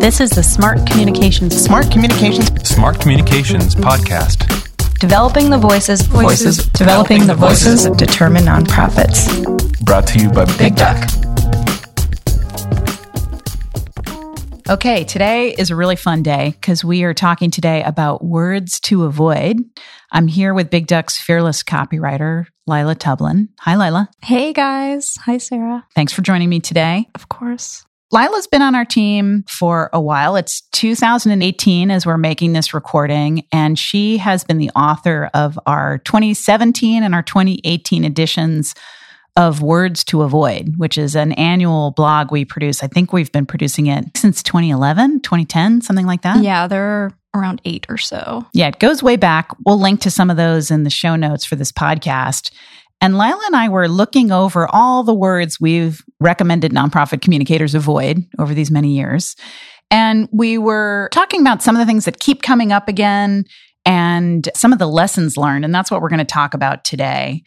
This is the Smart Communications Smart Communications Smart Communications Podcast. Developing the voices, Voices. developing the voices. of determined nonprofits. Brought to you by Big Duck. Okay, today is a really fun day because we are talking today about words to avoid. I'm here with Big Duck's fearless copywriter, Lila Tublin. Hi, Lila. Hey guys. Hi, Sarah. Thanks for joining me today. Of course. Lila's been on our team for a while. It's 2018 as we're making this recording, and she has been the author of our 2017 and our 2018 editions of Words to Avoid, which is an annual blog we produce. I think we've been producing it since 2011, 2010, something like that. Yeah, there are around eight or so. Yeah, it goes way back. We'll link to some of those in the show notes for this podcast. And Lila and I were looking over all the words we've recommended nonprofit communicators avoid over these many years. And we were talking about some of the things that keep coming up again and some of the lessons learned. And that's what we're going to talk about today.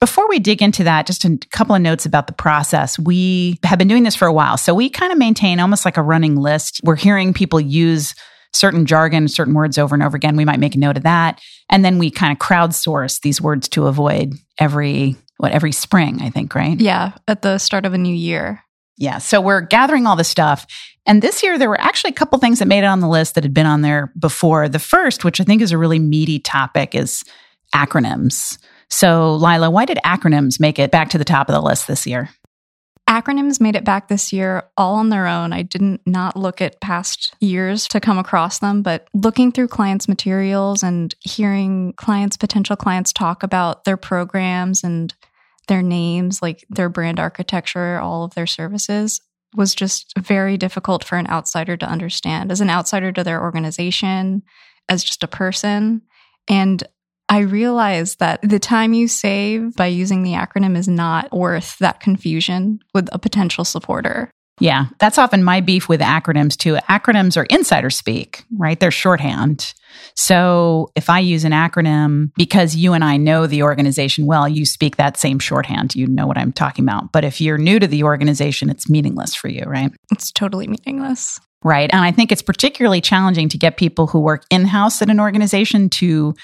Before we dig into that, just a couple of notes about the process. We have been doing this for a while. So we kind of maintain almost like a running list. We're hearing people use certain jargon, certain words over and over again. We might make a note of that. And then we kind of crowdsource these words to avoid every, what, every spring, I think, right? Yeah, at the start of a new year. Yeah. So we're gathering all the stuff. And this year, there were actually a couple things that made it on the list that had been on there before. The first, which I think is a really meaty topic, is acronyms. So, Lila, why did acronyms make it back to the top of the list this year? Acronyms made it back this year all on their own. I didn't not look at past years to come across them, but looking through clients' materials and hearing clients, potential clients talk about their programs and their names, like their brand architecture, all of their services, was just very difficult for an outsider to understand. As an outsider to their organization, as just a person. And I realized that the time you save by using the acronym is not worth that confusion with a potential supporter. Yeah, that's often my beef with acronyms too. Acronyms are insider speak, right? They're shorthand. So if I use an acronym because you and I know the organization well, you speak that same shorthand. You know what I'm talking about. But if you're new to the organization, it's meaningless for you, right? It's totally meaningless. Right. And I think it's particularly challenging to get people who work in house at an organization to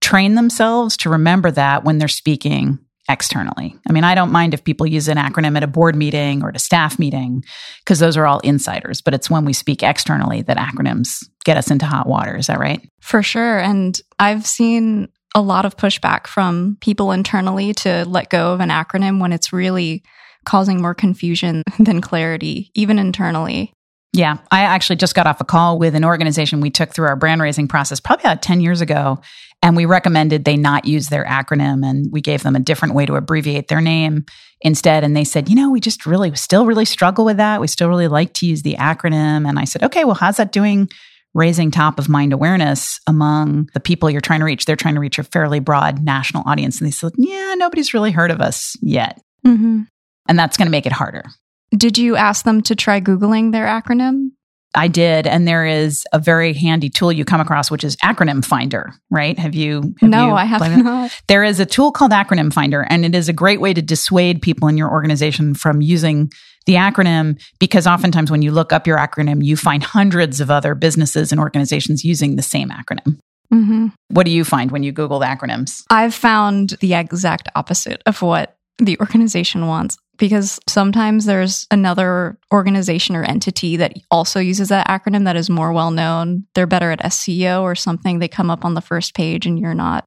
train themselves to remember that when they're speaking externally. I mean, I don't mind if people use an acronym at a board meeting or at a staff meeting because those are all insiders, but it's when we speak externally that acronyms get us into hot water. Is that right? For sure. And I've seen a lot of pushback from people internally to let go of an acronym when it's really causing more confusion than clarity, even internally. Yeah, I actually just got off a call with an organization we took through our brand raising process probably about 10 years ago. And we recommended they not use their acronym and we gave them a different way to abbreviate their name instead. And they said, you know, we just really still really struggle with that. We still really like to use the acronym. And I said, okay, well, how's that doing raising top of mind awareness among the people you're trying to reach? They're trying to reach a fairly broad national audience. And they said, yeah, nobody's really heard of us yet. Mm-hmm. And that's going to make it harder. Did you ask them to try Googling their acronym? I did, and there is a very handy tool you come across, which is Acronym Finder. Right? Have you? Have no, you I have played with it? not. There is a tool called Acronym Finder, and it is a great way to dissuade people in your organization from using the acronym because oftentimes when you look up your acronym, you find hundreds of other businesses and organizations using the same acronym. Mm-hmm. What do you find when you Google the acronyms? I've found the exact opposite of what the organization wants because sometimes there's another organization or entity that also uses that acronym that is more well known. They're better at SEO or something. They come up on the first page and you're not.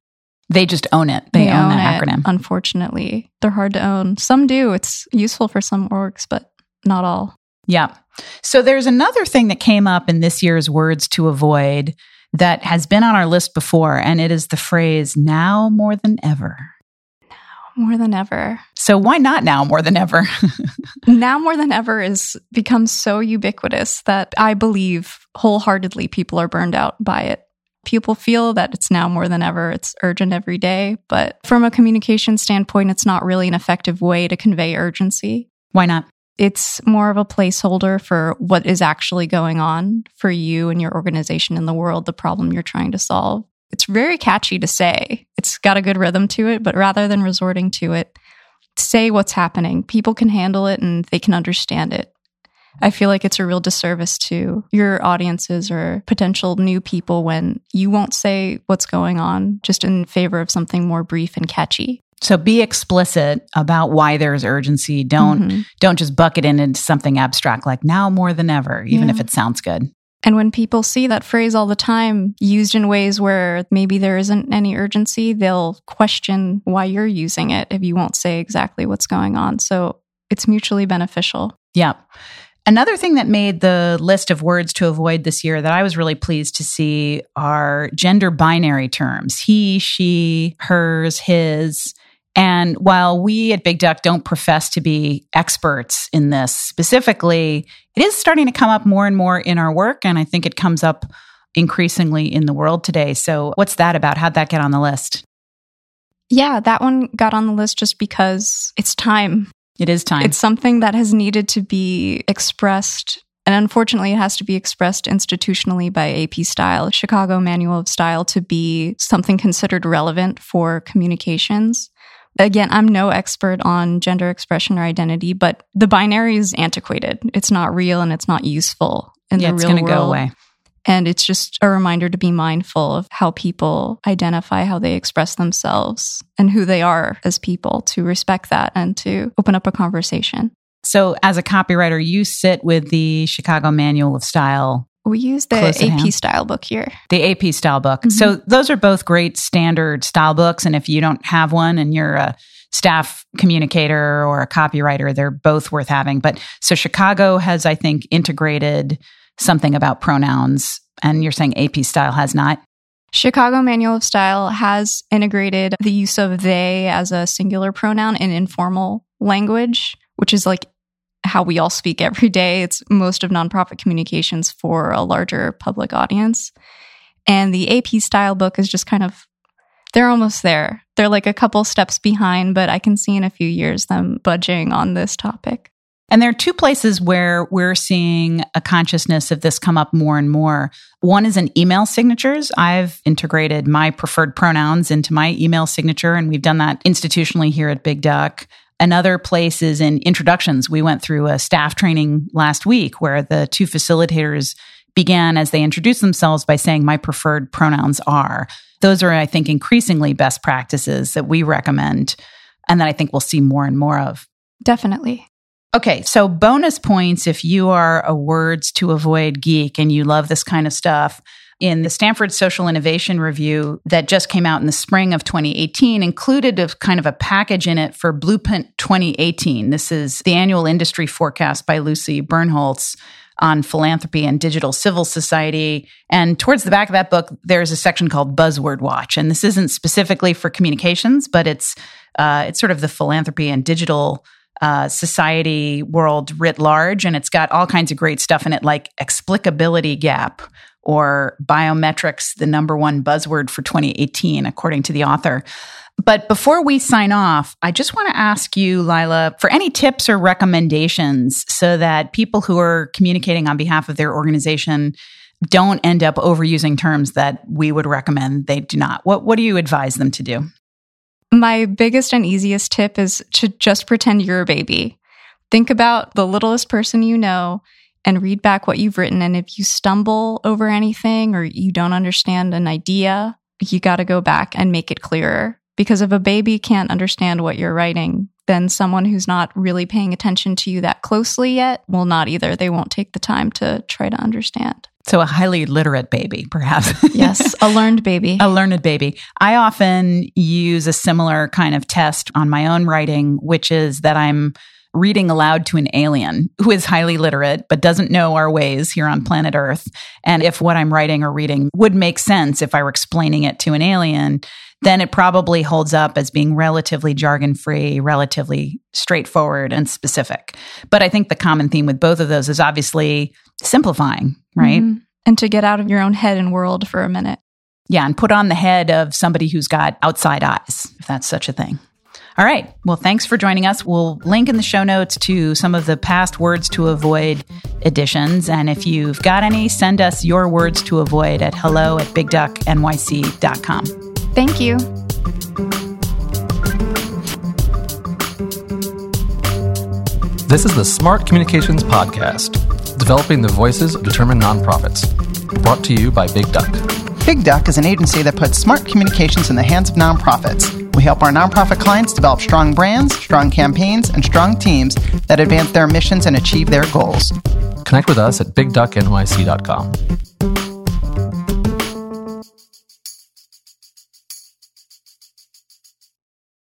They just own it. They, own, that it, acronym. Unfortunately, they're hard to own. Some do. It's useful for some orgs, but not all. Yeah. So there's another thing that came up in this year's Words to Avoid that has been on our list before, and it is the phrase now more than ever. More than ever. So why not now more than ever? now more than ever is become so ubiquitous that I believe wholeheartedly people are burned out by it. People feel that it's now more than ever. It's urgent every day. But from a communication standpoint, it's not really an effective way to convey urgency. why not? It's more of a placeholder for what is actually going on for you and your organization in the world, the problem you're trying to solve. It's very catchy to say. It's got a good rhythm to it, but rather than resorting to it, say what's happening. People can handle it and they can understand it. I feel like it's a real disservice to your audiences or potential new people when you won't say what's going on just in favor of something more brief and catchy. So be explicit about why there's urgency. Don't mm-hmm. don't just bucket it into something abstract like now more than ever, even yeah. if it sounds good. And when people see that phrase all the time used in ways where maybe there isn't any urgency, they'll question why you're using it if you won't say exactly what's going on. So it's mutually beneficial. Yeah. Another thing that made the list of words to avoid this year that I was really pleased to see are gender binary terms he, she, hers, his. And while we at Big Duck don't profess to be experts in this specifically, it is starting to come up more and more in our work. And I think it comes up increasingly in the world today. So, what's that about? How'd that get on the list? Yeah, that one got on the list just because it's time. It is time. It's something that has needed to be expressed. And unfortunately, it has to be expressed institutionally by AP Style, Chicago Manual of Style, to be something considered relevant for communications. Again, I'm no expert on gender expression or identity, but the binary is antiquated. It's not real and it's not useful in yeah, the real world. It's going to go away. And it's just a reminder to be mindful of how people identify how they express themselves and who they are as people, to respect that and to open up a conversation. So, as a copywriter, you sit with the Chicago Manual of Style we use the AP style book here. The AP style book. Mm-hmm. So those are both great standard style books. And if you don't have one and you're a staff communicator or a copywriter, they're both worth having. But so Chicago has, I think, integrated something about pronouns. And you're saying AP style has not? Chicago Manual of Style has integrated the use of they as a singular pronoun in informal language, which is like how we all speak every day. It's most of nonprofit communications for a larger public audience. And the AP style book is just kind of, they're almost there. They're like a couple steps behind, but I can see in a few years them budging on this topic. And there are two places where we're seeing a consciousness of this come up more and more. One is in email signatures. I've integrated my preferred pronouns into my email signature, and we've done that institutionally here at Big Duck. Another place is in introductions. We went through a staff training last week where the two facilitators began as they introduced themselves by saying, My preferred pronouns are. Those are, I think, increasingly best practices that we recommend and that I think we'll see more and more of. Definitely. Okay, so bonus points if you are a words to avoid geek and you love this kind of stuff in the Stanford Social Innovation Review that just came out in the spring of 2018 included a kind of a package in it for Blueprint 2018. This is the annual industry forecast by Lucy Bernholz on philanthropy and digital civil society. And towards the back of that book, there's a section called Buzzword Watch. And this isn't specifically for communications, but it's uh, it's sort of the philanthropy and digital uh, society world writ large. And it's got all kinds of great stuff in it, like explicability gap, or biometrics, the number one buzzword for 2018, according to the author. But before we sign off, I just want to ask you, Lila, for any tips or recommendations so that people who are communicating on behalf of their organization don't end up overusing terms that we would recommend they do not. What, what do you advise them to do? My biggest and easiest tip is to just pretend you're a baby. Think about the littlest person you know and read back what you've written. And if you stumble over anything or you don't understand an idea, you got to go back and make it clearer. Because if a baby can't understand what you're writing, then someone who's not really paying attention to you that closely yet will not either. They won't take the time to try to understand. So, a highly literate baby, perhaps. yes, a learned baby. a learned baby. I often use a similar kind of test on my own writing, which is that I'm reading aloud to an alien who is highly literate but doesn't know our ways here on planet Earth. And if what I'm writing or reading would make sense if I were explaining it to an alien, then it probably holds up as being relatively jargon free, relatively straightforward and specific. But I think the common theme with both of those is obviously simplifying, right? Mm-hmm. And to get out of your own head and world for a minute. Yeah, and put on the head of somebody who's got outside eyes, if that's such a thing. All right. Well, thanks for joining us. We'll link in the show notes to some of the past words to avoid editions. And if you've got any, send us your words to avoid at hello at bigducknyc.com. Thank you. This is the Smart Communications Podcast. developing the voices of determined nonprofits. Brought to you by Big Duck. Big Duck is an agency that puts smart communications in the hands of nonprofits. We help our nonprofit clients develop strong brands, strong campaigns, and strong teams that advance their missions and achieve their goals. Connect with us at bigducknyc.com.